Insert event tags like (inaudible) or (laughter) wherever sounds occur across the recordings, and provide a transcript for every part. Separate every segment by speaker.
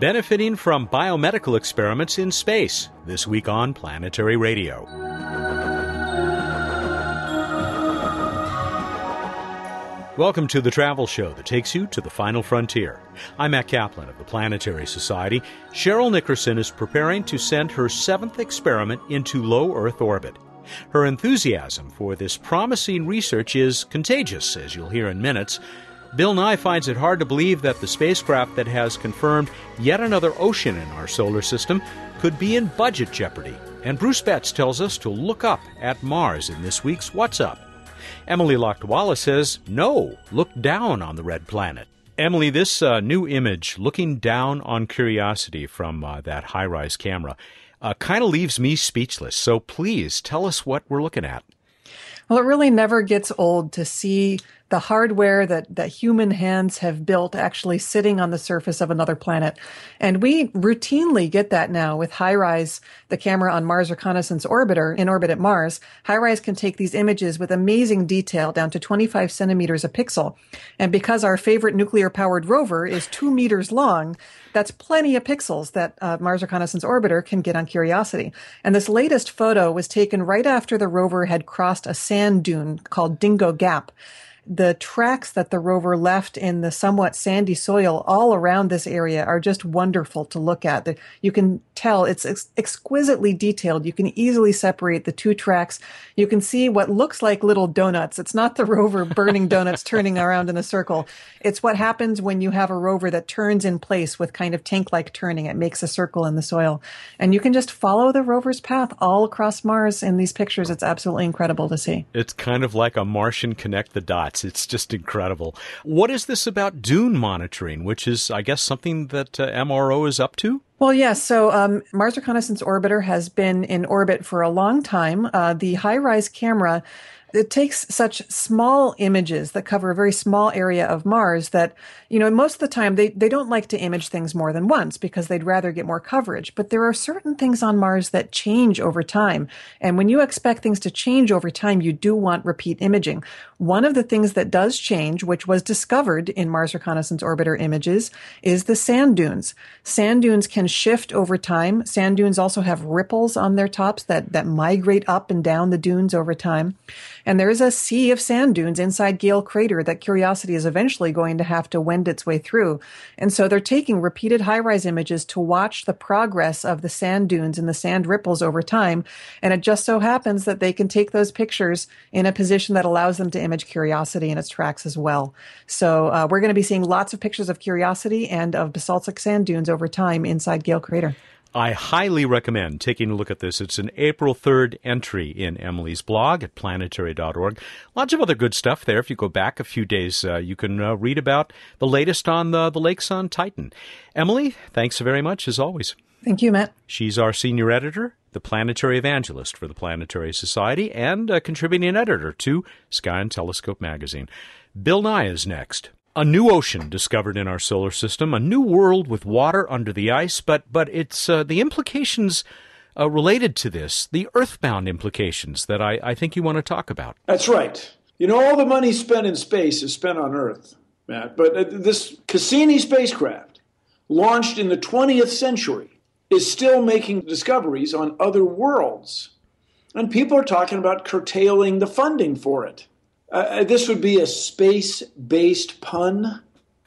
Speaker 1: benefiting from biomedical experiments in space, this week on Planetary Radio. Welcome to the travel show that takes you to the final frontier. I'm Matt Kaplan of the Planetary Society. Cheryl Nickerson is preparing to send her seventh experiment into low Earth orbit. Her enthusiasm for this promising research is contagious, as you'll hear in minutes. Bill Nye finds it hard to believe that the spacecraft that has confirmed yet another ocean in our solar system could be in budget jeopardy. And Bruce Betts tells us to look up at Mars in this week's What's Up. Emily Lakdawalla says, no, look down on the red planet. Emily, this uh, new image looking down on Curiosity from uh, that HiRISE camera uh, kind of leaves me speechless. So please tell us what we're looking at.
Speaker 2: Well, it really never gets old to see the hardware that, that human hands have built actually sitting on the surface of another planet. And we routinely get that now with HiRISE, the camera on Mars Reconnaissance Orbiter in orbit at Mars. HiRISE can take these images with amazing detail down to 25 centimeters a pixel. And because our favorite nuclear powered rover is two meters long, that's plenty of pixels that uh, Mars Reconnaissance Orbiter can get on Curiosity. And this latest photo was taken right after the rover had crossed a sand dune called Dingo Gap the tracks that the rover left in the somewhat sandy soil all around this area are just wonderful to look at. You can tell it's ex- exquisitely detailed. You can easily separate the two tracks. You can see what looks like little donuts. It's not the rover (laughs) burning donuts turning around in a circle. It's what happens when you have a rover that turns in place with kind of tank-like turning. It makes a circle in the soil. And you can just follow the rover's path all across Mars in these pictures. It's absolutely incredible to see.
Speaker 1: It's kind of like a Martian connect the dots. It's just incredible. What is this about dune monitoring, which is, I guess, something that uh, MRO is up to?
Speaker 2: Well, yes. So um, Mars Reconnaissance Orbiter has been in orbit for a long time. Uh, the Rise camera it takes such small images that cover a very small area of Mars that, you know, most of the time they, they don't like to image things more than once because they'd rather get more coverage. But there are certain things on Mars that change over time. And when you expect things to change over time, you do want repeat imaging. One of the things that does change, which was discovered in Mars Reconnaissance Orbiter images, is the sand dunes. Sand dunes can shift over time. Sand dunes also have ripples on their tops that, that migrate up and down the dunes over time. And there is a sea of sand dunes inside Gale Crater that Curiosity is eventually going to have to wend its way through. And so they're taking repeated HiRISE images to watch the progress of the sand dunes and the sand ripples over time. And it just so happens that they can take those pictures in a position that allows them to image Curiosity and its tracks as well. So uh, we're going to be seeing lots of pictures of Curiosity and of basaltic sand dunes over time inside Gale Crater.
Speaker 1: I highly recommend taking a look at this. It's an April 3rd entry in Emily's blog at planetary.org. Lots of other good stuff there. If you go back a few days, uh, you can uh, read about the latest on the, the lakes on Titan. Emily, thanks very much as always.
Speaker 2: Thank you, Matt.
Speaker 1: She's our senior editor, the planetary evangelist for the Planetary Society, and a contributing editor to Sky and Telescope magazine. Bill Nye is next a new ocean discovered in our solar system, a new world with water under the ice, but but it's uh, the implications uh, related to this, the earthbound implications that I, I think you want to talk about.
Speaker 3: That's right. You know, all the money spent in space is spent on Earth, Matt. But uh, this Cassini spacecraft, launched in the 20th century, is still making discoveries on other worlds. And people are talking about curtailing the funding for it. Uh, uh, this would be a space based pun.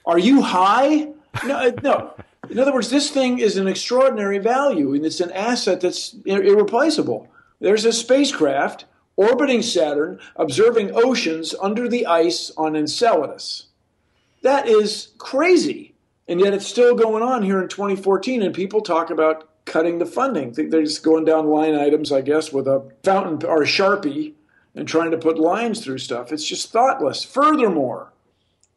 Speaker 3: Are you high? No, uh, no. In other words, this thing is an extraordinary value and it's an asset that's irreplaceable. There's a spacecraft orbiting Saturn, observing oceans under the ice on Enceladus. That is crazy. And yet it's still going on here in 2014, and people talk about cutting the funding. They're just going down line items, I guess, with a fountain or a Sharpie and trying to put lines through stuff. It's just thoughtless. Furthermore,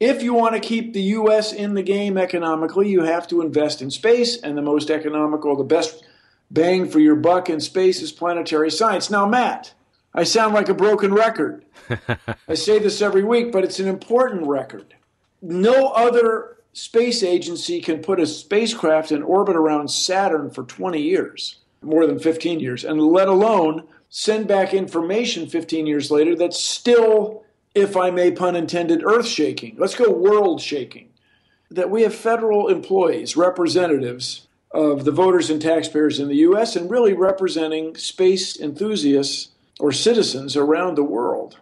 Speaker 3: if you want to keep the U.S. in the game economically, you have to invest in space, and the most economical, the best bang for your buck in space is planetary science. Now, Matt, I sound like a broken record. (laughs) I say this every week, but it's an important record. No other space agency can put a spacecraft in orbit around Saturn for 20 years, more than 15 years, and let alone send back information 15 years later that's still, if I may pun intended, earth shaking. Let's go world shaking. that we have federal employees, representatives of the voters and taxpayers in the U.S., and really representing space enthusiasts or citizens around the world.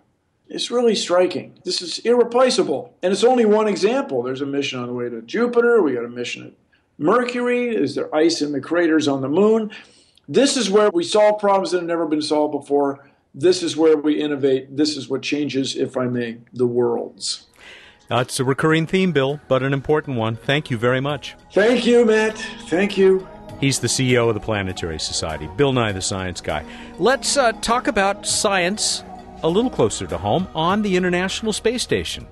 Speaker 3: It's really striking. This is irreplaceable. And it's only one example. There's a mission on the way to Jupiter, we got a mission at Mercury, is there ice in the craters on the moon? This is where we solve problems that have never been solved before. This is where we innovate. This is what changes, if I may, the worlds.
Speaker 1: That's a recurring theme, Bill, but an important one. Thank you very much.
Speaker 3: Thank you, Matt. Thank you.
Speaker 1: He's the CEO of the Planetary Society, Bill Nye the Science Guy. Let's uh, talk about science a little closer to home on the International Space Station.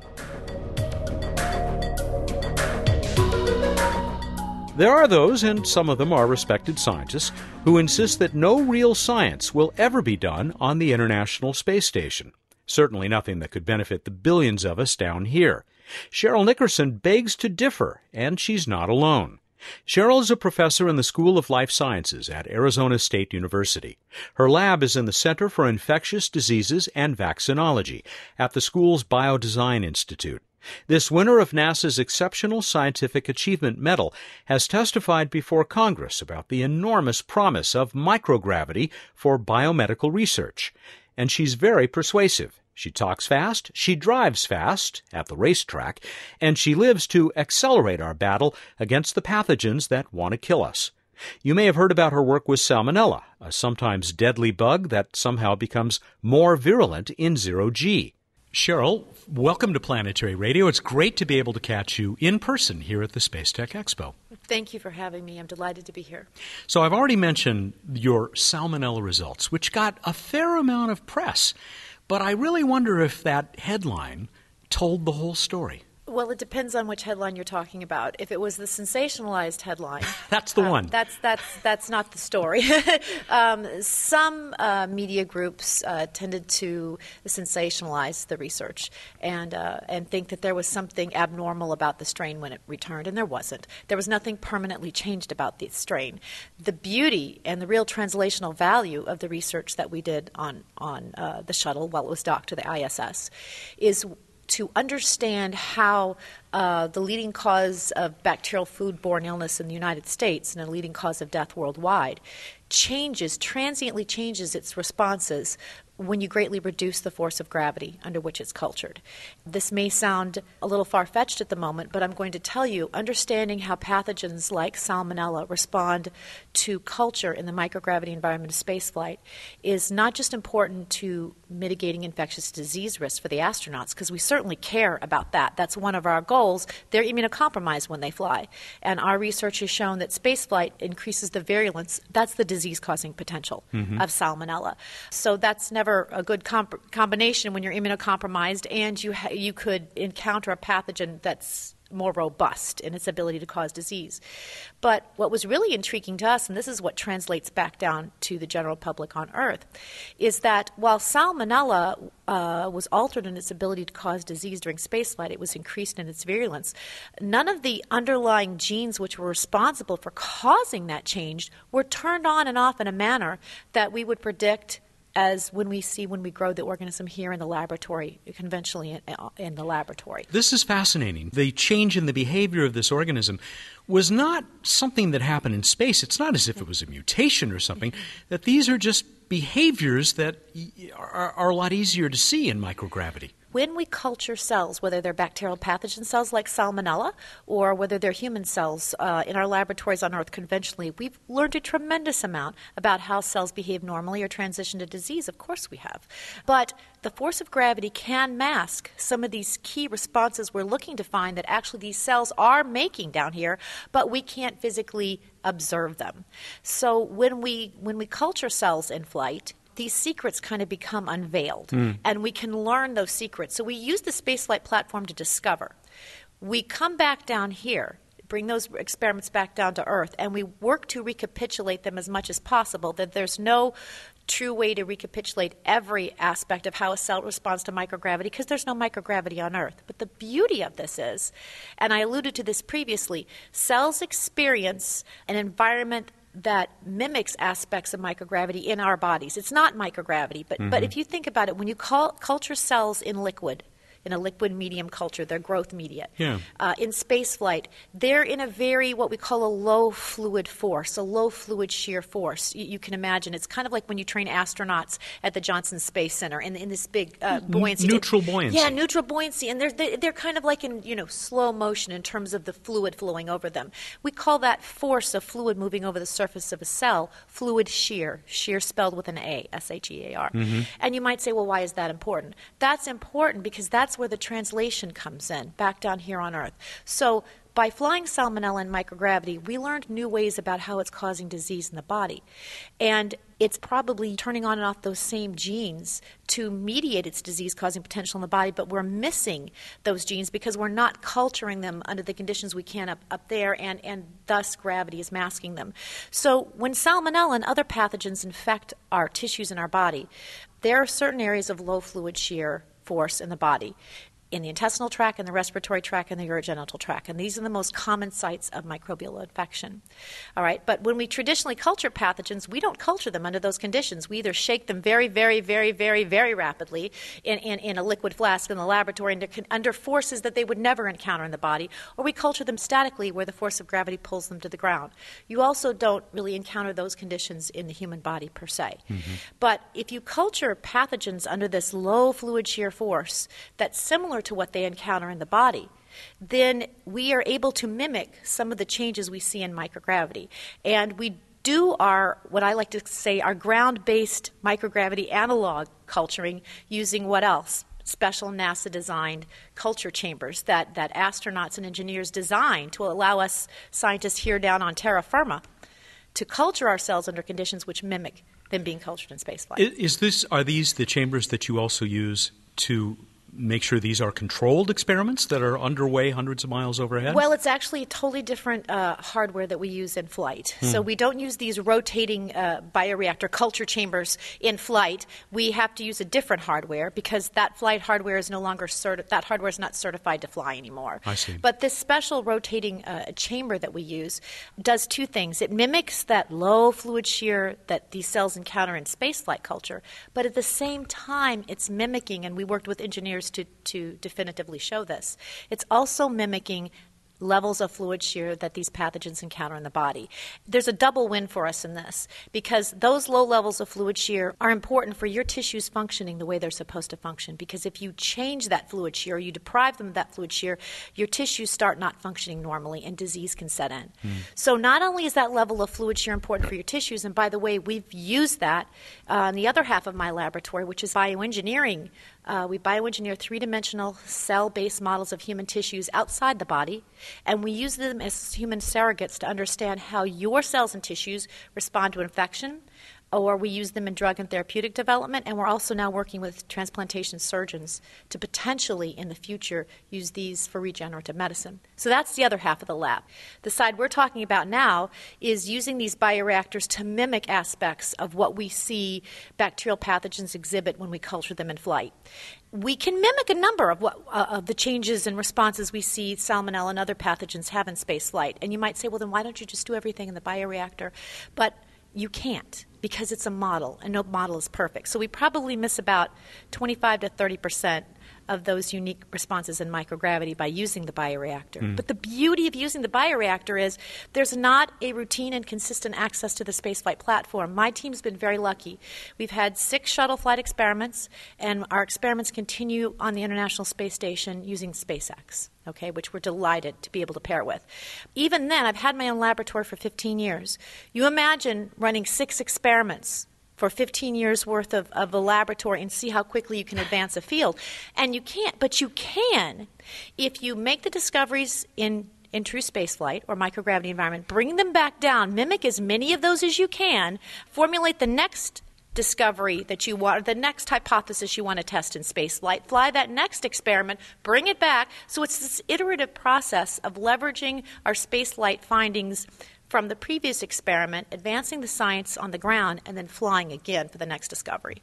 Speaker 1: There are those, and some of them are respected scientists, who insist that no real science will ever be done on the International Space Station. Certainly nothing that could benefit the billions of us down here. Cheryl Nickerson begs to differ, and she's not alone. Cheryl is a professor in the School of Life Sciences at Arizona State University. Her lab is in the Center for Infectious Diseases and Vaccinology at the school's Biodesign Institute. This winner of NASA's Exceptional Scientific Achievement Medal has testified before Congress about the enormous promise of microgravity for biomedical research. And she's very persuasive. She talks fast, she drives fast at the racetrack, and she lives to accelerate our battle against the pathogens that want to kill us. You may have heard about her work with Salmonella, a sometimes deadly bug that somehow becomes more virulent in zero G. Cheryl, welcome to Planetary Radio. It's great to be able to catch you in person here at the Space Tech Expo.
Speaker 4: Thank you for having me. I'm delighted to be here.
Speaker 1: So, I've already mentioned your salmonella results, which got a fair amount of press, but I really wonder if that headline told the whole story.
Speaker 4: Well, it depends on which headline you're talking about. If it was the sensationalized headline, (laughs)
Speaker 1: that's the
Speaker 4: uh,
Speaker 1: one.
Speaker 4: That's that's that's not the story. (laughs) um, some uh, media groups uh, tended to sensationalize the research and uh, and think that there was something abnormal about the strain when it returned, and there wasn't. There was nothing permanently changed about the strain. The beauty and the real translational value of the research that we did on on uh, the shuttle while it was docked to the ISS is to understand how uh, the leading cause of bacterial foodborne illness in the United States and a leading cause of death worldwide changes, transiently changes its responses when you greatly reduce the force of gravity under which it's cultured. This may sound a little far fetched at the moment, but I'm going to tell you understanding how pathogens like salmonella respond to culture in the microgravity environment of spaceflight is not just important to mitigating infectious disease risk for the astronauts, because we certainly care about that. That's one of our goals. They're immunocompromised when they fly. And our research has shown that spaceflight increases the virulence, that's the disease causing potential mm-hmm. of salmonella. So that's never never a good comp- combination when you're immunocompromised and you ha- you could encounter a pathogen that's more robust in its ability to cause disease. But what was really intriguing to us, and this is what translates back down to the general public on Earth, is that while salmonella uh, was altered in its ability to cause disease during spaceflight, it was increased in its virulence. None of the underlying genes which were responsible for causing that change were turned on and off in a manner that we would predict as when we see when we grow the organism here in the laboratory, conventionally in, the laboratory.
Speaker 1: This is fascinating. The change in the behavior of this organism was not something that happened in space. It's not as if it was a mutation or something, that these are just behaviors that are, are a lot easier to see in microgravity
Speaker 4: when we culture cells, whether they're bacterial pathogen cells like salmonella or whether they're human cells uh, in our laboratories on Earth conventionally, we've learned a tremendous amount about how cells behave normally or transition to disease. Of course, we have. But the force of gravity can mask some of these key responses we're looking to find that actually these cells are making down here, but we can't physically observe them. So when we when we culture cells in flight, these secrets kind of become unveiled, mm. and we can learn those secrets. So we use the spaceflight platform to discover. We come back down here bring those experiments back down to earth and we work to recapitulate them as much as possible that there's no true way to recapitulate every aspect of how a cell responds to microgravity because there's no microgravity on earth but the beauty of this is and i alluded to this previously cells experience an environment that mimics aspects of microgravity in our bodies. It's not microgravity, but, mm-hmm. but if you think about it, when you call, culture cells in liquid, in a liquid medium culture, they're growth media.
Speaker 1: Yeah.
Speaker 4: Uh, in spaceflight, they're in a very, what we call a low fluid force, a low fluid shear force. You, you can imagine it's kind of like when you train astronauts at the Johnson Space Center in, in this big uh, buoyancy.
Speaker 1: Neutral buoyancy.
Speaker 4: Yeah, neutral buoyancy. And they're, they're, they're kind of like in, you know, slow motion in terms of the fluid flowing over them. We call that force of fluid moving over the surface of a cell fluid shear, shear spelled with an A, S H E A R. And you might say, well, why is that important? That's important because that's where the translation comes in, back down here on Earth. So by flying salmonella in microgravity, we learned new ways about how it's causing disease in the body. And it's probably turning on and off those same genes to mediate its disease causing potential in the body, but we're missing those genes because we're not culturing them under the conditions we can up, up there, and, and thus gravity is masking them. So when salmonella and other pathogens infect our tissues in our body, there are certain areas of low fluid shear force in the body in the intestinal tract and the respiratory tract and the urogenital tract. And these are the most common sites of microbial infection. All right, but when we traditionally culture pathogens, we don't culture them under those conditions. We either shake them very, very, very, very, very rapidly in, in, in a liquid flask in the laboratory under, under forces that they would never encounter in the body, or we culture them statically where the force of gravity pulls them to the ground. You also don't really encounter those conditions in the human body per se. Mm-hmm. But if you culture pathogens under this low fluid shear force that's similar to what they encounter in the body, then we are able to mimic some of the changes we see in microgravity. And we do our, what I like to say, our ground based microgravity analog culturing using what else? Special NASA designed culture chambers that, that astronauts and engineers designed to allow us scientists here down on terra firma to culture our cells under conditions which mimic them being cultured in spaceflight.
Speaker 1: Is this are these the chambers that you also use to make sure these are controlled experiments that are underway hundreds of miles overhead?
Speaker 4: Well, it's actually a totally different uh, hardware that we use in flight. So we don't use these rotating uh, bioreactor culture chambers in flight. We have to use a different hardware because that flight hardware is no longer certi- that hardware is not certified to fly anymore.
Speaker 1: I see.
Speaker 4: But this special rotating uh, chamber that we use does two things. It mimics that low fluid shear that these cells encounter in spaceflight culture, but at the same time, it's mimicking, and we worked with engineers to, to definitively show this. It's also mimicking levels of fluid shear that these pathogens encounter in the body. There's a double win for us in this because those low levels of fluid shear are important for your tissues functioning the way they're supposed to function. Because if you change that fluid shear, or you deprive them of that fluid shear, your tissues start not functioning normally and disease can set in. So not only is that level of fluid shear important for your tissues, and by the way, we've used that uh, in the other half of my laboratory, which is bioengineering. Uh, we bioengineer three dimensional cell based models of human tissues outside the body, and we use them as human surrogates to understand how your cells and tissues respond to infection, or we use them in drug and therapeutic development, and we're also now working with transplantation surgeons to potentially in the future use these for regenerative medicine. So that's the other half of the lab. The side we're talking about now is using these bioreactors to mimic aspects of what we see bacterial pathogens exhibit when we culture them in flight. We can mimic a number of what uh, of the changes and responses we see salmonella and other pathogens have in space flight. And you might say, well, then why don't you just do everything in the bioreactor? But you can't because it's a model and no model is perfect. So we probably miss about 25 to 30 percent of those unique responses in microgravity by using the bioreactor. Mm. But the beauty of using the bioreactor is there's not a routine and consistent access to the spaceflight platform. My team's been very lucky. We've had six shuttle flight experiments, and our experiments continue on the International Space Station using SpaceX. Okay, which we're delighted to be able to pair with. Even then, I've had my own laboratory for 15 years. You imagine running six experiments for 15 years worth of, of a laboratory and see how quickly you can advance a field. And you can't, but you can if you make the discoveries in in true spaceflight or microgravity environment, bring them back down, mimic as many of those as you can, formulate the next discovery that you want, the next hypothesis you want to test in spaceflight, fly that next experiment, bring it back. So it's this iterative process of leveraging our spaceflight findings from the previous experiment, advancing the science on the ground, and then flying again for the next discovery.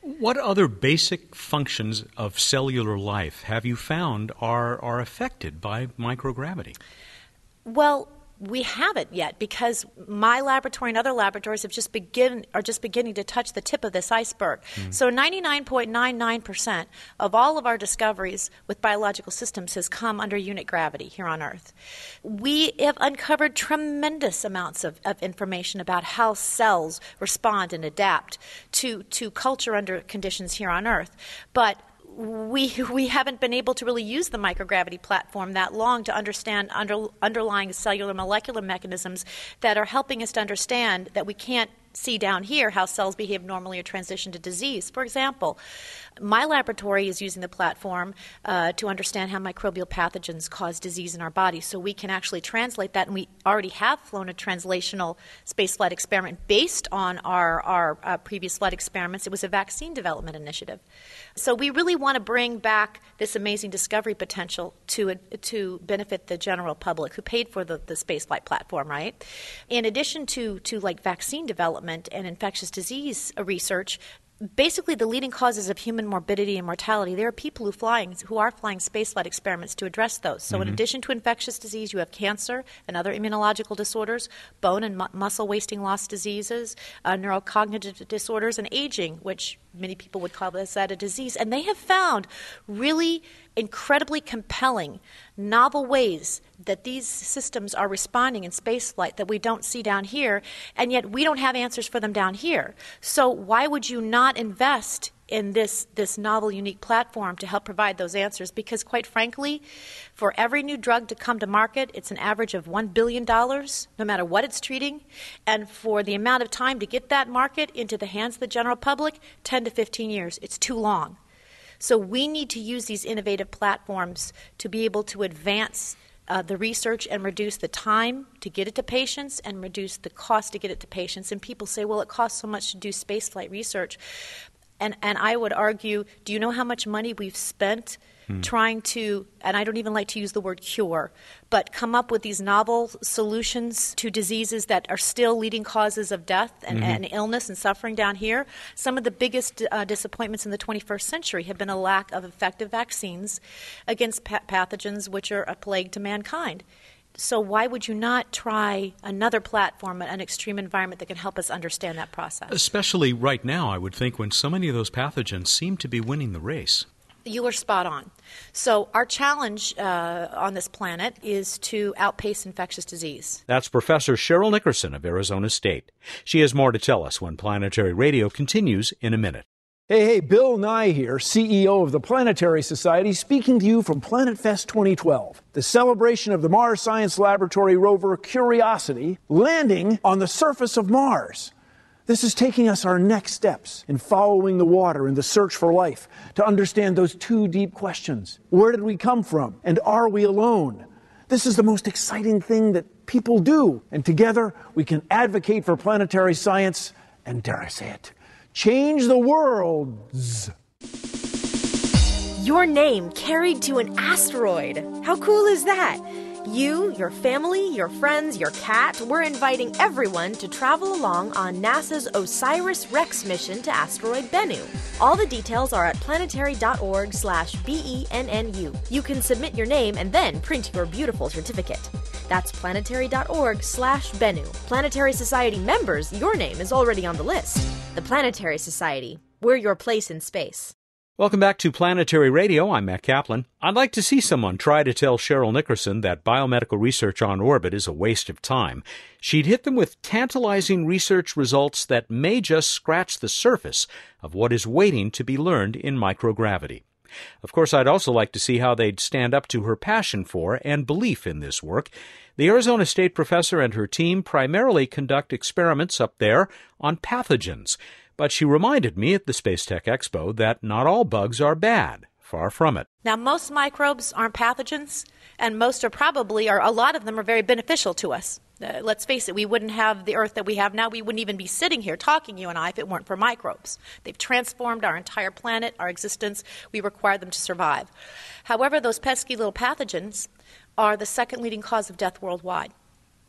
Speaker 1: What other basic functions of cellular life have you found are, are affected by microgravity?
Speaker 4: Well, we haven't yet because my laboratory and other laboratories have just begin are just beginning to touch the tip of this iceberg. Mm. So 99.99% of all of our discoveries with biological systems has come under unit gravity here on Earth. We have uncovered tremendous amounts of, of information about how cells respond and adapt to, to culture under conditions here on Earth. But we (laughs) we haven't been able to really use the microgravity platform that long to understand under, underlying cellular molecular mechanisms that are helping us to understand that we can't see down here how cells behave normally or transition to disease. For example, my laboratory is using the platform uh, to understand how microbial pathogens cause disease in our body, so we can actually translate that, and we already have flown a translational space flight experiment based on our, our uh, previous flight experiments. It was a vaccine development initiative. So we really want to bring back this amazing discovery potential to, to benefit the general public who paid for the, the spaceflight platform, right? In addition to, to like vaccine development and infectious disease research, basically the leading causes of human morbidity and mortality. There are people who flying who are flying spaceflight experiments to address those. So, mm-hmm. in addition to infectious disease, you have cancer and other immunological disorders, bone and mu- muscle wasting loss diseases, uh, neurocognitive disorders, and aging, which many people would call this that a disease. And they have found really incredibly compelling, novel ways that these systems are responding in spaceflight that we don't see down here, and yet we don't have answers for them down here. So why would you not invest in this, this novel, unique platform to help provide those answers? Because quite frankly, for every new drug to come to market, it's an average of $1 billion, no matter what it's treating. And for the amount of time to get that market into the hands of the general public, 10 to 15 years. It's too long. So we need to use these innovative platforms to be able to advance uh, the research and reduce the time to get it to patients and reduce the cost to get it to patients. And people say, well, it costs so much to do spaceflight research. And, and I would argue, do you know how much money we've spent hmm. trying to, and I don't even like to use the word cure, but come up with these novel solutions to diseases that are still leading causes of death and, mm-hmm. and illness and suffering down here. Some of the biggest uh, disappointments in the 21st century have been a lack of effective vaccines against pa- pathogens which are a plague to mankind. So why would you not try another platform, an extreme environment that can help us understand that process?
Speaker 1: Especially right now, I would think, when so many of those pathogens seem to be winning the race.
Speaker 4: You are spot on. So, our challenge uh, on this planet is to outpace infectious disease.
Speaker 1: That's Professor Cheryl Nickerson of Arizona State. She has more to tell us when Planetary Radio continues in a minute.
Speaker 5: Hey, hey, Bill Nye here, CEO of the Planetary Society, speaking to you from Planet Fest 2012, the celebration of the Mars Science Laboratory rover Curiosity landing on the surface of Mars. This is taking us our next steps in following the water in the search for life to understand those two deep questions. Where did we come from? And are we alone? This is the most exciting thing that people do. And together we can advocate for planetary science and, dare I say it, change the worlds.
Speaker 6: Your name carried to an asteroid. How cool is that? You, your family, your friends, your cat, we're inviting everyone to travel along on NASA's OSIRIS REx mission to asteroid Bennu. All the details are at planetary.org slash BENNU. You can submit your name and then print your beautiful certificate. That's planetary.org slash Bennu. Planetary Society members, your name is already on the list. The Planetary Society. We're your place in space.
Speaker 1: Welcome back to Planetary Radio. I'm Matt Kaplan. I'd like to see someone try to tell Cheryl Nickerson that biomedical research on orbit is a waste of time. She'd hit them with tantalizing research results that may just scratch the surface of what is waiting to be learned in microgravity. Of course, I'd also like to see how they'd stand up to her passion for and belief in this work. The Arizona State professor and her team primarily conduct experiments up there on pathogens. But she reminded me at the Space Tech Expo that not all bugs are bad. Far from it.
Speaker 4: Now, most microbes aren't pathogens, and most are probably, or a lot of them are very beneficial to us. Uh, let's face it, we wouldn't have the Earth that we have now. We wouldn't even be sitting here talking, you and I, if it weren't for microbes. They've transformed our entire planet, our existence. We require them to survive. However, those pesky little pathogens are the second leading cause of death worldwide.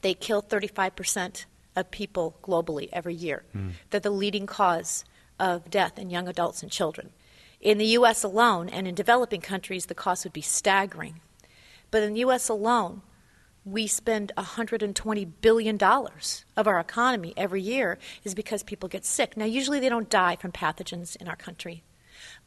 Speaker 4: They kill 35 percent of people globally every year. Mm. They're the leading cause of death in young adults and children. In the U.S. alone, and in developing countries, the cost would be staggering. But in the U.S. alone, we spend $120 billion of our economy every year is because people get sick. Now, usually they don't die from pathogens in our country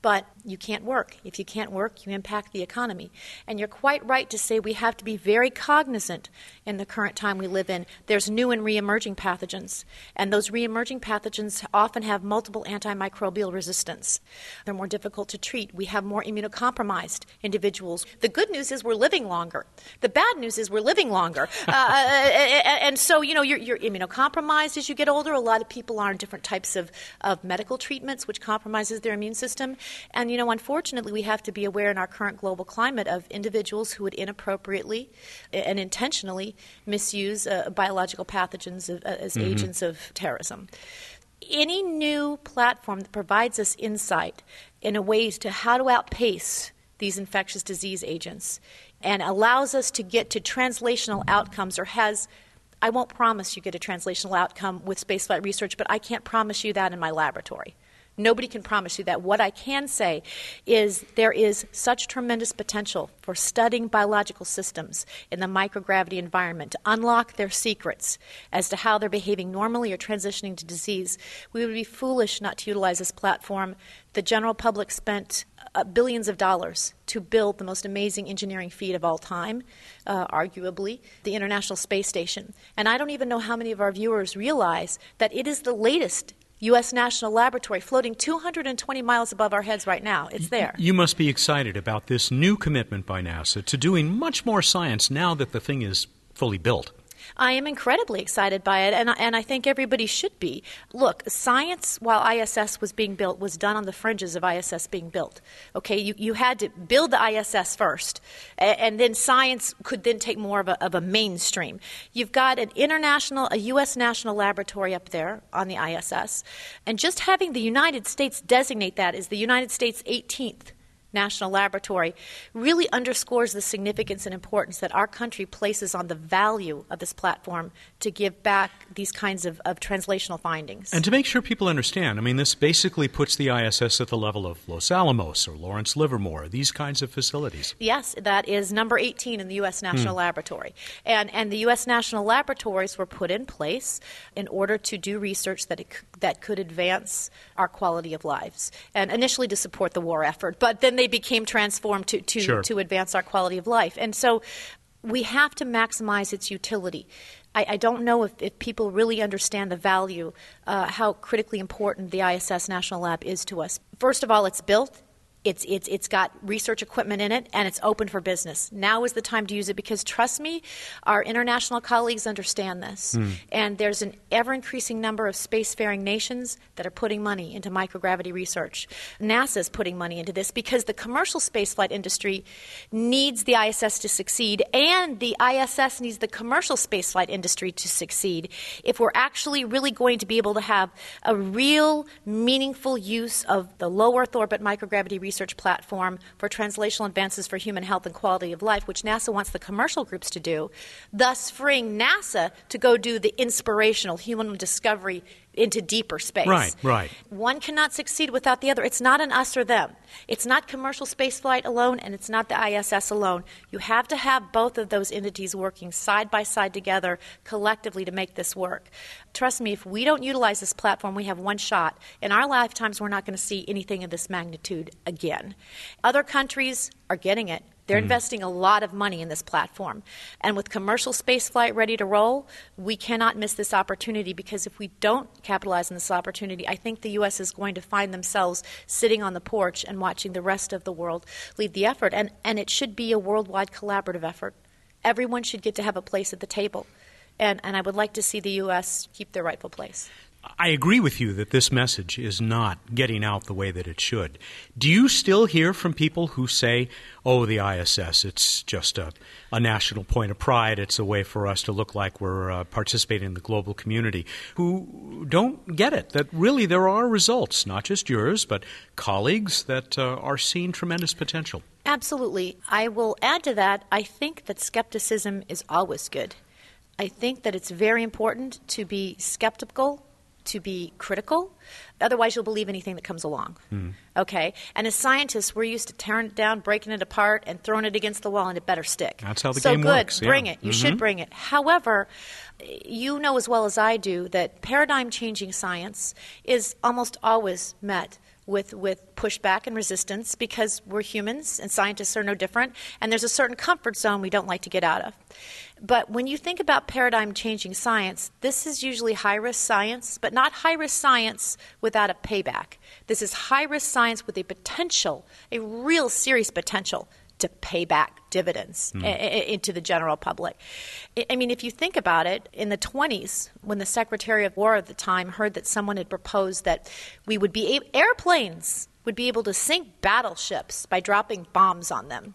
Speaker 4: but you can't work. If you can't work, you impact the economy. And you're quite right to say we have to be very cognizant in the current time we live in. There's new and re-emerging pathogens, and those re-emerging pathogens often have multiple antimicrobial resistance. They're more difficult to treat. We have more immunocompromised individuals. The good news is we're living longer. The bad news is we're living longer. (laughs) Uh, uh, uh, uh, and so, you know, you're, you're, immunocompromised as you get older. A lot of people are on different types of, of medical treatments, which compromises their immune system. And, you know, unfortunately, we have to be aware in our current global climate of individuals who would inappropriately and intentionally misuse uh, biological pathogens uh, as mm-hmm. agents of terrorism. Any new platform that provides us insight in a way to how to outpace these infectious disease agents and allows us to get to translational outcomes or has I won't promise you get a translational outcome with spaceflight research, but I can't promise you that in my laboratory. Nobody can promise you that. What I can say is there is such tremendous potential for studying biological systems in the microgravity environment to unlock their secrets as to how they're behaving normally or transitioning to disease. We would be foolish not to utilize this platform. The general public spent uh, billions of dollars to build the most amazing engineering feat of all time, uh, arguably, the International Space Station. And I don't even know how many of our viewers realize that it is the latest U.S. National Laboratory floating 220 miles above our heads right now. It's there.
Speaker 1: You must be excited about this new commitment by NASA to doing much more science now that the thing is fully built.
Speaker 4: I am incredibly excited by it, and, and I think everybody should be. Look, science, while ISS was being built, was done on the fringes of ISS being built. Okay, you, you had to build the ISS first, and, and then science could then take more of a, of a mainstream. You've got an international, a U.S. national laboratory up there on the ISS, and just having the United States designate that as the United States 18th National Laboratory really underscores the significance and importance that our country places on the value of this platform to give back these kinds of, of translational findings.
Speaker 1: And to make sure people understand, I mean, this basically puts the ISS at the level of Los Alamos or Lawrence Livermore, these kinds of facilities.
Speaker 4: Yes, that is number 18 in the U.S. National hmm. Laboratory. And, and the U.S. National Laboratories were put in place in order to do research that, it, that could advance our quality of lives, and initially to support the war effort, but then they became transformed to, to, sure. to advance our quality of life. And so we have to maximize its utility. I, I don't know if, if, people really understand the value, uh, how critically important the ISS National Lab is to us. First of all, it's built, it's, it's, it's got research equipment in it and it's open for business. Now is the time to use it because, trust me, our international colleagues understand this. Mm. And there's an ever increasing number of spacefaring nations that are putting money into microgravity research. NASA is putting money into this because the commercial spaceflight industry needs the ISS to succeed and the ISS needs the commercial spaceflight industry to succeed if we're actually really going to be able to have a real, meaningful use of the low Earth orbit microgravity research research platform for translational advances for human health and quality of life, which NASA wants the commercial groups to do, thus freeing NASA to go do the inspirational human discovery into deeper space.
Speaker 1: Right, right.
Speaker 4: One cannot succeed without the other. It's not an us or them. It's not commercial spaceflight alone, and it's not the ISS alone. You have to have both of those entities working side by side together collectively to make this work. Trust me, if we don't utilize this platform, we have one shot. In our lifetimes, we're not going to see anything of this magnitude again. Other countries are getting it. They're mm. investing a lot of money in this platform. And with commercial spaceflight ready to roll, we cannot miss this opportunity because if we don't capitalize on this opportunity, I think the U.S. is going to find themselves sitting on the porch and watching the rest of the world lead the effort. And, and it should be a worldwide collaborative effort. Everyone should get to have a place at the table. And, and I would like to see the U.S. keep their rightful place.
Speaker 1: I agree with you that this message is not getting out the way that it should. Do you still hear from people who say, oh, the ISS, it's just a, a national point of pride, it's a way for us to look like we're uh, participating in the global community, who don't get it, that really there are results, not just yours, but colleagues that uh, are seeing tremendous potential?
Speaker 4: Absolutely. I will add to that, I think that skepticism is always good. I think that it's very important to be skeptical to be critical. Otherwise, you'll believe anything that comes along. Mm. Okay? And as scientists, we're used to tearing it down, breaking it apart, and throwing it against the wall, and it better stick.
Speaker 1: That's how the
Speaker 4: so
Speaker 1: game
Speaker 4: good.
Speaker 1: works.
Speaker 4: Bring
Speaker 1: yeah.
Speaker 4: it. You
Speaker 1: mm-hmm.
Speaker 4: should bring it. However, you know as well as I do that paradigm changing science is almost always met with, with pushback and resistance because we're humans and scientists are no different, and there's a certain comfort zone we don't like to get out of. But when you think about paradigm changing science, this is usually high risk science, but not high risk science without a payback. This is high risk science with a potential, a real serious potential to pay back dividends mm. into the general public. I mean, if you think about it, in the 20s, when the Secretary of War at the time heard that someone had proposed that we would be airplanes would be able to sink battleships by dropping bombs on them.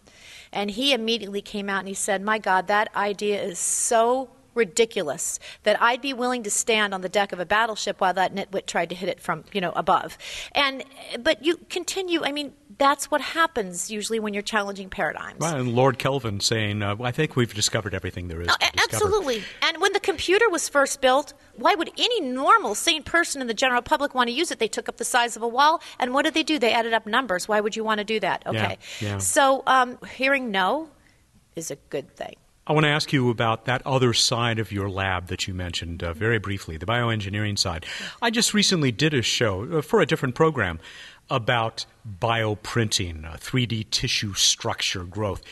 Speaker 4: And he immediately came out and he said, My God, that idea is so ridiculous that I'd be willing to stand on the deck of a battleship while that nitwit tried to hit it from, you know, above. And but you continue, I mean, that's what happens usually when you're challenging paradigms.
Speaker 1: Well, and Lord Kelvin saying, uh, I think we've discovered everything there is
Speaker 4: oh, Absolutely. And when the computer was first built, why would any normal, sane person in the general public want to use it? They took up the size of a wall. And what did they do? They added up numbers. Why would you want to do that? Okay.
Speaker 1: Yeah, yeah.
Speaker 4: So um, hearing no is a good thing.
Speaker 1: I want to ask you about that other side of your lab that you mentioned uh, very briefly, the bioengineering side. I just recently did a show uh, for a different program about bioprinting, uh, 3D tissue structure growth.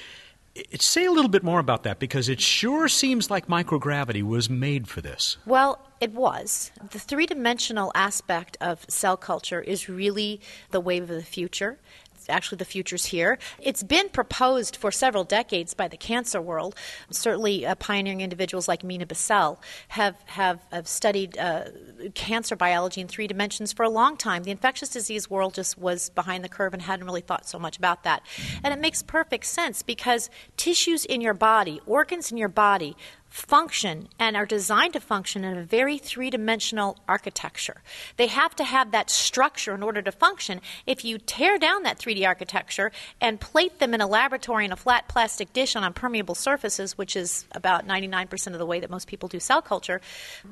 Speaker 1: It, say a little bit more about that because it sure seems like microgravity was made for this.
Speaker 4: Well, it was. The three dimensional aspect of cell culture is really the wave of the future actually the future's here. It's been proposed for several decades by the cancer world. Certainly, uh, pioneering individuals like Mina Bissell have, have, have studied uh, cancer biology in three dimensions for a long time. The infectious disease world just was behind the curve and hadn't really thought so much about that. And it makes perfect sense because tissues in your body, organs in your body, function and are designed to function in a very three dimensional architecture. They have to have that structure in order to function. If you tear down that 3D architecture and plate them in a laboratory in a flat plastic dish on impermeable surfaces, which is about 99% of the way that most people do cell culture,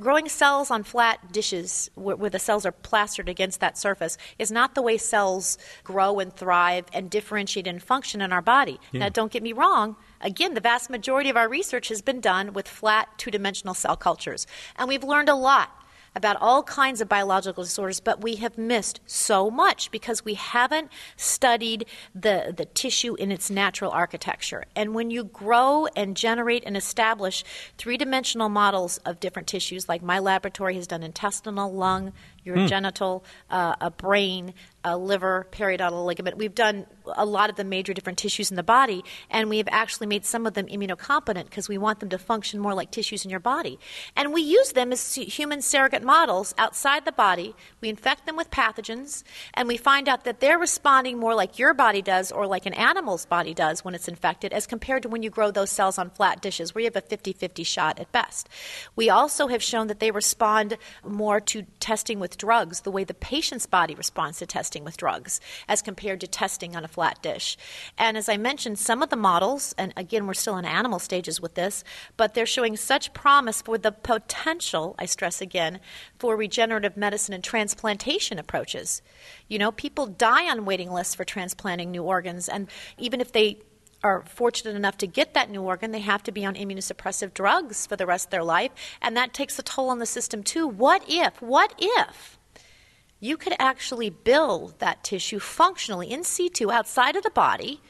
Speaker 4: growing cells on flat dishes where, where the cells are plastered against that surface is not the way cells grow and thrive and differentiate and function in our body. Yeah. Now, don't get me wrong Again, the vast majority of our research has been done with flat two dimensional cell cultures. And we've learned a lot about all kinds of biological disorders, but we have missed so much because we haven't studied the, the tissue in its natural architecture. And when you grow and generate and establish three dimensional models of different tissues, like my laboratory has done intestinal, lung, urogenital, hmm. uh, a brain, a liver, periodontal ligament. We've done a lot of the major different tissues in the body, and we've actually made some of them immunocompetent because we want them to function more like tissues in your body. And we use them as human surrogate models outside the body. We infect them with pathogens, and we find out that they're responding more like your body does or like an animal's body does when it's infected as compared to when you grow those cells on flat dishes where you have a 50 50 shot at best. We also have shown that they respond more to testing with drugs, the way the patient's body responds to testing with drugs, as compared to testing on a flat dish. And as I mentioned, some of the models, and again, we're still in animal stages with this, but they're showing such promise for the potential, I stress again, for regenerative medicine and transplantation approaches. You know, people die on waiting lists for transplanting new organs, and even if they are fortunate enough to get that new organ, they have to be on immunosuppressive drugs for the rest of their life, and that takes a toll on the system too. What if, what if you could actually build that tissue functionally in situ outside of the body,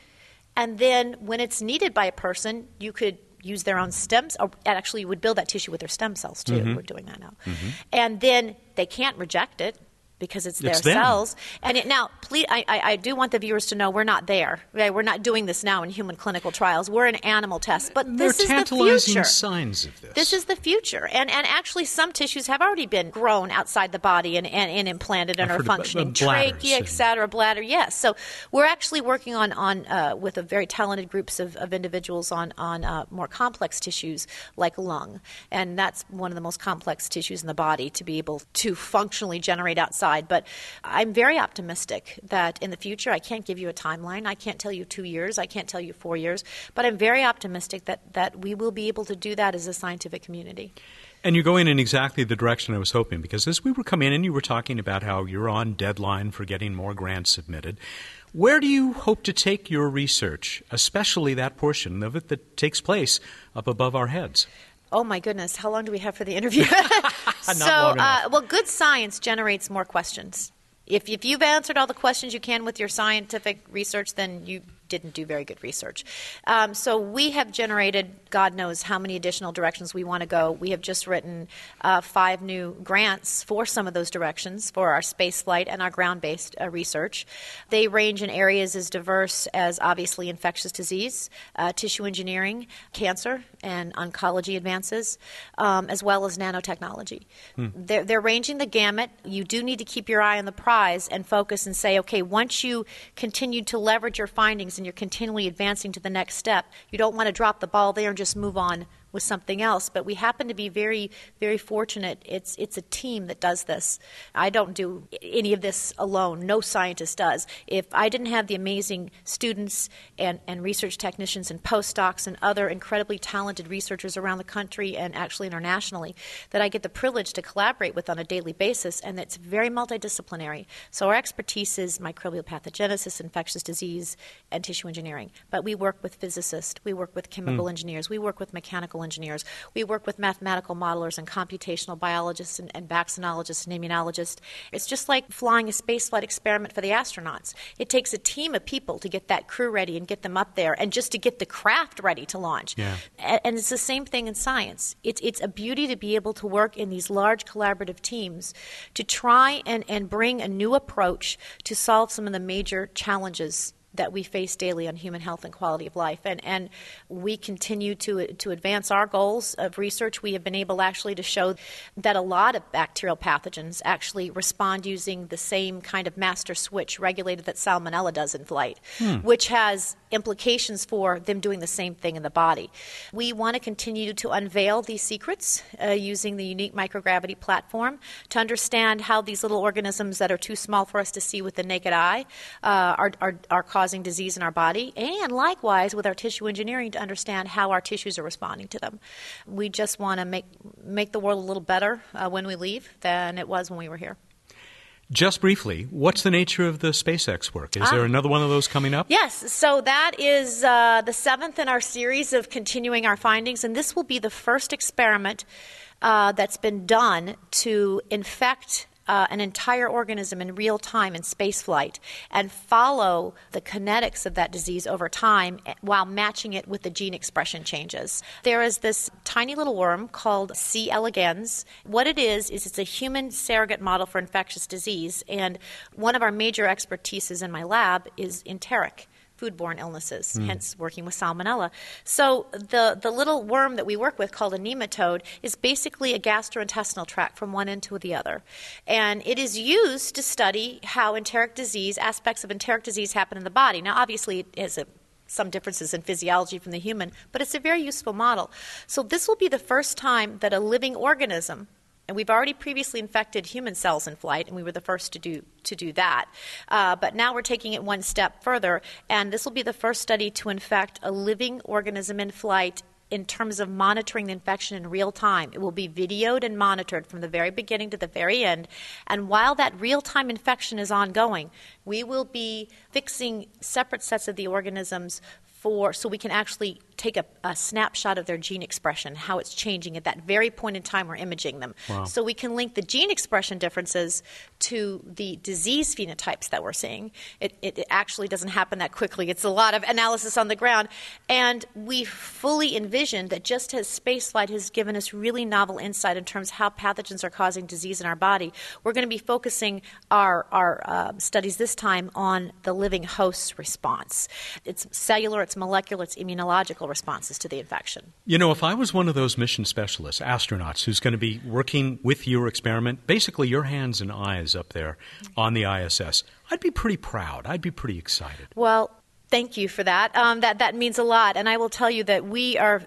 Speaker 4: and then when it's needed by a person, you could use their own stems, or actually you would build that tissue with their stem cells too. Mm-hmm. We're doing that now. Mm-hmm. And then they can't reject it because it's their
Speaker 1: it's
Speaker 4: cells. And it, now, please, I, I, do want the viewers to know we're not there. Right? We're not doing this now in human clinical trials. We're in animal tests. But this
Speaker 1: is
Speaker 4: the future.
Speaker 1: signs of this.
Speaker 4: This is the future. And, and actually, some tissues have already been grown outside the body and, and, and implanted and
Speaker 1: I've
Speaker 4: are functioning. Trachea, et cetera, bladder, yes. So we're actually working on, on uh, with a very talented groups of, of individuals on, on uh, more complex tissues like lung. And that's one of the most complex tissues in the body to be able to functionally generate outside side. But I'm very optimistic that in the future, I can't give you a timeline. I can't tell you two years. I can't tell you four years. But I'm very optimistic that, that we will be able to do that as a scientific community.
Speaker 1: And you're going in exactly the direction I was hoping because as we were coming in, you were talking about how you're on deadline for getting more grants submitted. Where do you hope to take your research, especially that portion of it that takes place up above our heads?
Speaker 4: Oh my goodness, how long do we have for the interview? (laughs) (laughs) so, uh, well, good science generates more questions. If, if you've answered all the questions you can with your scientific research, then you didn't do very good research. Um, so we have generated, God knows how many additional directions we want to go. We have just written uh, five new grants for some of those directions for our space flight and our ground based uh, research. They range in areas as diverse as obviously infectious disease, uh, tissue engineering, cancer, and oncology advances, um, as well as nanotechnology. Hmm. They're, they're ranging the gamut. You do need to keep your eye on the prize and focus and say, okay, once you continue to leverage your findings and you're continually advancing to the next step. You don't want to drop the ball there and just move on with something else. But we happen to be very, very fortunate. It's it's a team that does this. I don't do any of this alone. No scientist does. If I didn't have the amazing students and, and research technicians and postdocs and other incredibly talented researchers around the country and actually internationally that I get the privilege to collaborate with on a daily basis, and it's very multidisciplinary. So our expertise is microbial pathogenesis, infectious disease, and tissue engineering. But we work with physicists, we work with chemical mm. engineers, we work with mechanical engineers. We work with mathematical modelers and computational biologists and, and vaccinologists and immunologists. It's just like flying a spaceflight experiment for the astronauts. It takes a team of people to get that crew ready and get them up there and just to get the craft ready to launch.
Speaker 1: Yeah.
Speaker 4: And, and it's the same thing in science. It's, it's a beauty to be able to work in these large collaborative teams to try and, and bring a new approach to solve some of the major challenges that we face daily on human health and quality of life. And, and we continue to, to advance our goals of research. We have been able actually to show that a lot of bacterial pathogens actually respond using the same kind of master switch regulated that Salmonella does in flight, hmm. which has implications for them doing the same thing in the body. We want to continue to unveil these secrets uh, using the unique microgravity platform to understand how these little organisms that are too small for us to see with the naked eye uh, are, are, are causing disease in our body, and likewise with our tissue engineering to understand how our tissues are responding to them. We just want to make, make the world a little better uh, when we leave than it was when we were here.
Speaker 1: Just briefly, what's the nature of the SpaceX work? Is ah. there another one of those coming up?
Speaker 4: Yes. So that is uh, the seventh in our series of continuing our findings, and this will be the first experiment uh, that's been done to infect uh, an entire organism in real time in spaceflight and follow the kinetics of that disease over time while matching it with the gene expression changes. There is this tiny little worm called C. elegans. What it is, is it's a human surrogate model for infectious disease, and one of our major expertises in my lab is enteric foodborne illnesses, mm. hence working with salmonella. So the, the little worm that we work with called a nematode is basically a gastrointestinal tract from one end to the other. And it is used to study how enteric disease, aspects of enteric disease happen in the body. Now, obviously, it has a some differences in physiology from the human, but it's a very useful model. So, this will be the first time that a living organism and we've already previously infected human cells in flight, and we were the first to do to do that. Uh, but now we're taking it one step further, and this will be the first study to infect a living organism in flight in terms of monitoring the infection in real time. It will be videoed and monitored from the very beginning to the very end. And while that real time infection is ongoing, we will be fixing separate sets of the organisms for so we can actually take a, a, snapshot of their gene expression, how it's changing at that very point in time we're imaging them. Wow. So we can link the gene expression differences to the disease phenotypes that we're seeing. It, it, it actually doesn't happen that quickly. It's a lot of analysis on the ground. And we fully envision that just as spaceflight has given us really novel insight in terms of how pathogens are causing disease in our body, we're going to be focusing our, our uh, studies this time on the living host's response. It's cellular, it's molecular, it's immunological responses to the infection.
Speaker 1: You know, if I was one of those mission specialists, astronauts, who's going to be working with your experiment, basically your hands and eyes up there on the ISS, I'd be pretty proud. I'd be pretty excited.
Speaker 4: Well, thank you for that. Um, that that means a lot, and I will tell you that we are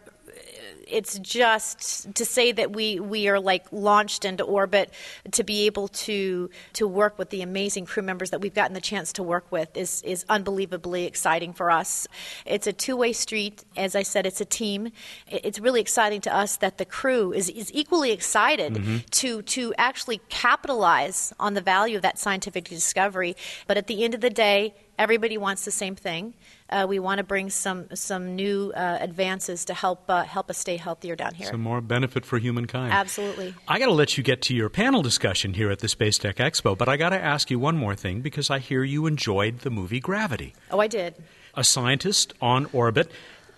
Speaker 4: it's just to say that we, we are like launched into orbit to be able to to work with the amazing crew members that we've gotten the chance to work with is is unbelievably exciting for us. It's a two way street. As I said, it's a team. It's really exciting to us that the crew is, is equally excited mm-hmm. to to actually capitalize on the value of that scientific discovery. But at the end of the day, everybody wants the same thing. Uh, we want to bring some some new uh, advances to help uh, help us stay healthier down here.
Speaker 1: Some more benefit for humankind.
Speaker 4: Absolutely.
Speaker 1: I got to let you get to your panel discussion here at the Space Tech Expo, but I got to ask you one more thing because I hear you enjoyed the movie Gravity.
Speaker 4: Oh, I did.
Speaker 1: A scientist on orbit.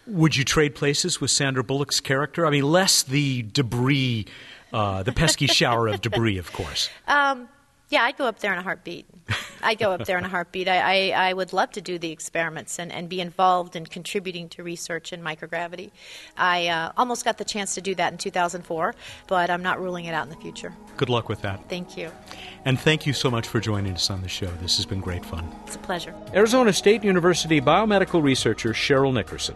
Speaker 1: Would you trade places with Sandra Bullock's character? I mean, less the debris, uh, the pesky shower of debris, of course. (laughs)
Speaker 4: Um, yeah, I'd go up there in a heartbeat. I'd go up there in a heartbeat. I, I, I, would love to do the experiments and, and be involved in contributing to research in microgravity. I uh, almost got the chance to do that in 2004, but I'm not ruling it out in the future.
Speaker 1: Good luck with that.
Speaker 4: Thank you.
Speaker 1: And thank you so much for joining us on the show. This has been great fun.
Speaker 4: It's a pleasure.
Speaker 1: Arizona State University biomedical researcher Cheryl Nickerson.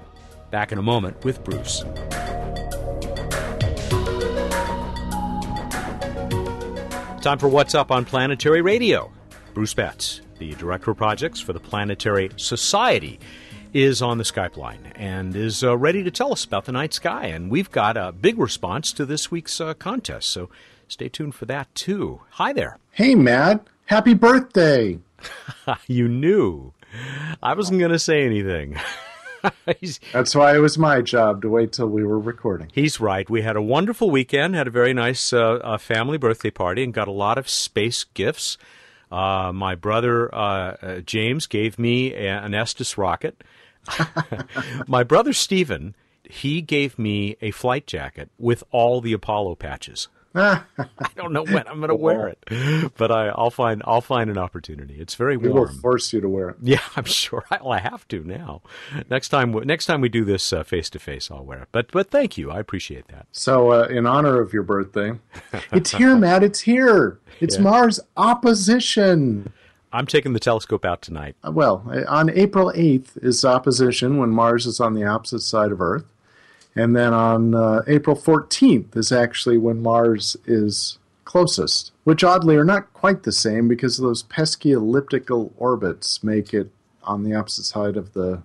Speaker 1: Back in a moment with Bruce. Time for What's Up on Planetary Radio. Bruce Betts, the Director of Projects for the Planetary Society, is on the Skype line and is uh, ready to tell us about the night sky. And we've got a big response to this week's uh, contest, so stay tuned for that too. Hi there.
Speaker 7: Hey, Matt. Happy birthday. (laughs)
Speaker 1: you knew. I wasn't going to say anything. (laughs) (laughs)
Speaker 7: That's why it was my job to wait till we were recording.
Speaker 1: He's right. We had a wonderful weekend, had a very nice uh, uh, family birthday party, and got a lot of space gifts. Uh, my brother uh, uh, James gave me a, an Estes rocket. (laughs) my brother Stephen, he gave me a flight jacket with all the Apollo patches. (laughs) I don't know when I'm going to wear it, but I, will find I'll find an opportunity. It's very warm.
Speaker 7: We will force you to wear it.
Speaker 1: Yeah, (laughs) I'm sure. I'll I have to now. Next time, next time we do this face to face, I'll wear it. But but thank you, I appreciate that.
Speaker 7: So, uh, in honor of your birthday, (laughs) it's here, Matt. It's here. It's yeah. Mars opposition.
Speaker 1: I'm taking the telescope out tonight.
Speaker 7: Uh, well, on April 8th is opposition when Mars is on the opposite side of Earth. And then on uh, April 14th is actually when Mars is closest, which oddly are not quite the same because those pesky elliptical orbits make it on the opposite side of the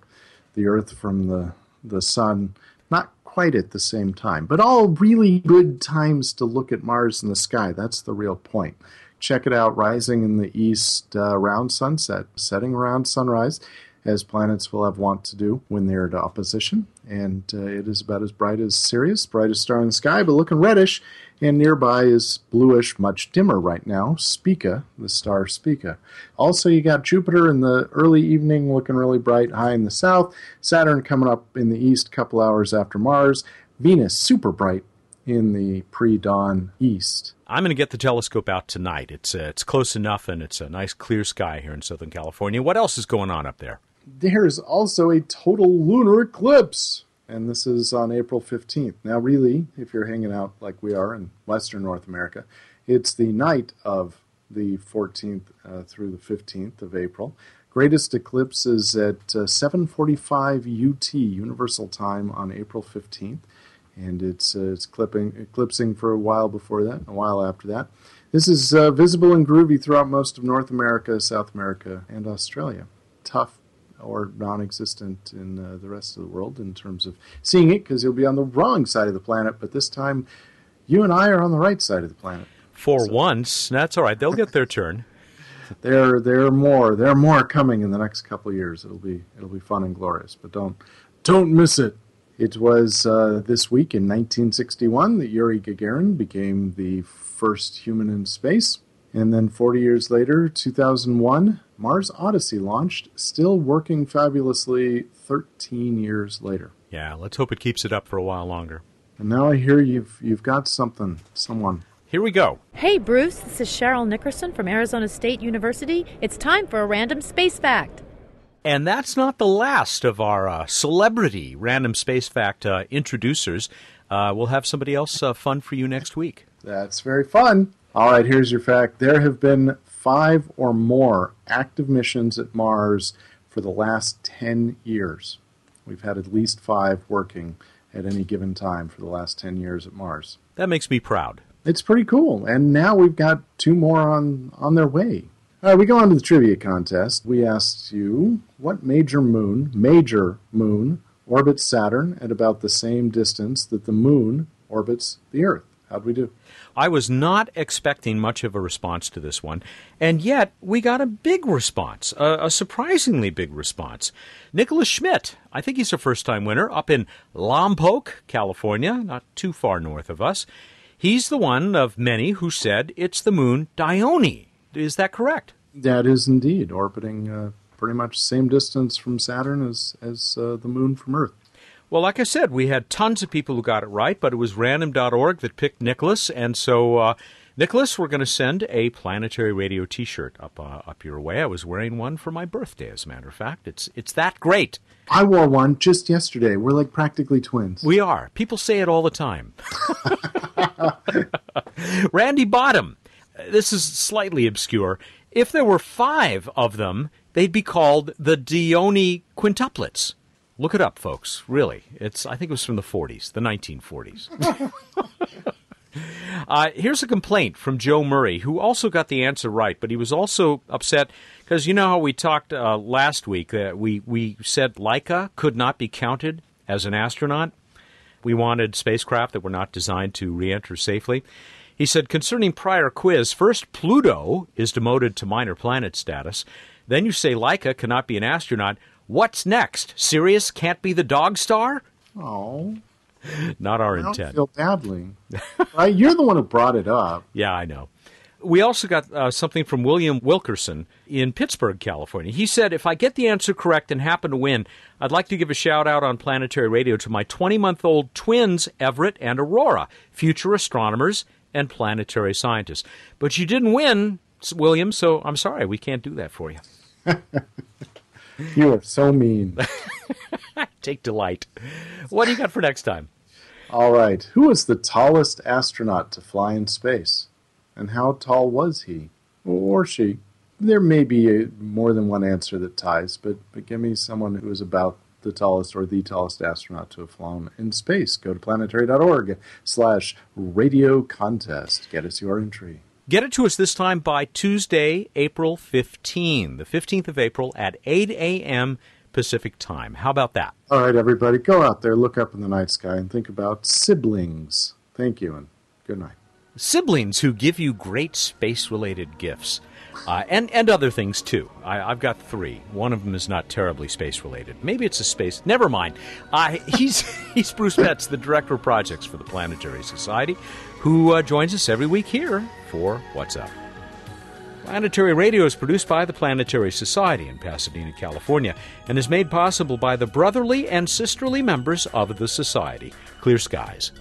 Speaker 7: the Earth from the the Sun, not quite at the same time, but all really good times to look at Mars in the sky. That's the real point. Check it out, rising in the east uh, around sunset, setting around sunrise as planets will have want to do when they're at opposition. And uh, it is about as bright as Sirius, brightest star in the sky, but looking reddish. And nearby is bluish, much dimmer right now, Spica, the star Spica. Also, you got Jupiter in the early evening, looking really bright, high in the south. Saturn coming up in the east, a couple hours after Mars. Venus, super bright in the pre-dawn east.
Speaker 1: I'm going to get the telescope out tonight. It's uh, it's close enough, and it's a nice clear sky here in Southern California. What else is going on up there?
Speaker 7: There's also a total lunar eclipse. And this is on April 15th. Now, really, if you're hanging out like we are in Western North America, it's the night of the 14th uh, through the 15th of April. Greatest eclipse is at uh, 7:45 UT Universal Time on April 15th, and it's uh, it's clipping, eclipsing for a while before that, and a while after that. This is uh, visible and groovy throughout most of North America, South America, and Australia. Tough or non-existent in uh, the rest of the world in terms of seeing it because you'll be on the wrong side of the planet. But this time, you and I are on the right side of the planet.
Speaker 1: For so. once, that's all right. They'll get their turn. (laughs)
Speaker 7: there, there are more. There are more coming in the next couple of years. It'll be, it'll be fun and glorious. But don't, don't miss it. It was uh, this week in 1961 that Yuri Gagarin became the first human in space. And then 40 years later, 2001, Mars Odyssey launched, still working fabulously 13 years later.
Speaker 1: Yeah, let's hope it keeps it up for a while longer.
Speaker 7: And now I hear you've you've got something, someone.
Speaker 1: Here we go.
Speaker 8: Hey Bruce, this is Cheryl Nickerson from Arizona State University. It's time for a random space fact.
Speaker 1: And that's not the last of our uh, celebrity random space fact uh, introducers. Uh, we'll have somebody else uh, fun for you next week.
Speaker 7: That's very fun. All right, here's your fact. There have been five or more active missions at Mars for the last 10 years. We've had at least five working at any given time for the last 10 years at Mars.
Speaker 1: That makes me proud.
Speaker 7: It's pretty cool. And now we've got two more on, on their way. All right, we go on to the trivia contest. We asked you what major moon, major moon, orbits Saturn at about the same distance that the moon orbits the Earth. How'd we do?
Speaker 1: I was not expecting much of a response to this one, and yet we got a big response, a, a surprisingly big response. Nicholas Schmidt, I think he's a first time winner, up in Lompoc, California, not too far north of us. He's the one of many who said it's the moon Dione. Is that correct?
Speaker 7: That is indeed orbiting uh, pretty much the same distance from Saturn as, as uh, the moon from Earth.
Speaker 1: Well, like I said, we had tons of people who got it right, but it was random.org that picked Nicholas. And so, uh, Nicholas, we're going to send a planetary radio t shirt up, uh, up your way. I was wearing one for my birthday, as a matter of fact. It's, it's that great.
Speaker 7: I wore one just yesterday. We're like practically twins.
Speaker 1: We are. People say it all the time. (laughs) Randy Bottom. This is slightly obscure. If there were five of them, they'd be called the Dione quintuplets. Look it up, folks. Really, it's. I think it was from the 40s, the 1940s. (laughs) uh, here's a complaint from Joe Murray, who also got the answer right, but he was also upset because you know how we talked uh, last week that we we said Laika could not be counted as an astronaut. We wanted spacecraft that were not designed to re-enter safely. He said concerning prior quiz, first Pluto is demoted to minor planet status. Then you say Laika cannot be an astronaut. What's next? Sirius can't be the dog star?
Speaker 7: Oh,
Speaker 1: Not our
Speaker 7: I don't
Speaker 1: intent.
Speaker 7: feel badly. (laughs) right? You're the one who brought it up.
Speaker 1: Yeah, I know. We also got uh, something from William Wilkerson in Pittsburg, California. He said, If I get the answer correct and happen to win, I'd like to give a shout out on planetary radio to my 20 month old twins, Everett and Aurora, future astronomers and planetary scientists. But you didn't win, William, so I'm sorry, we can't do that for you. (laughs)
Speaker 7: You are so mean. (laughs)
Speaker 1: Take delight. What do you got for next time?
Speaker 7: All right. Who was the tallest astronaut to fly in space? And how tall was he? Or she? There may be a, more than one answer that ties, but, but give me someone who is about the tallest or the tallest astronaut to have flown in space. Go to planetary.org slash radio contest. Get us your entry.
Speaker 1: Get it to us this time by Tuesday, April 15, the 15th of April at 8 a.m. Pacific time. How about that?
Speaker 7: All right, everybody, go out there, look up in the night sky, and think about siblings. Thank you, and good night.
Speaker 1: Siblings who give you great space related gifts. Uh, and, and other things too. I, I've got three. One of them is not terribly space related. Maybe it's a space. Never mind. Uh, (laughs) he's, he's Bruce Betts, the director of projects for the Planetary Society, who uh, joins us every week here for What's Up. Planetary Radio is produced by the Planetary Society in Pasadena, California, and is made possible by the brotherly and sisterly members of the Society. Clear skies.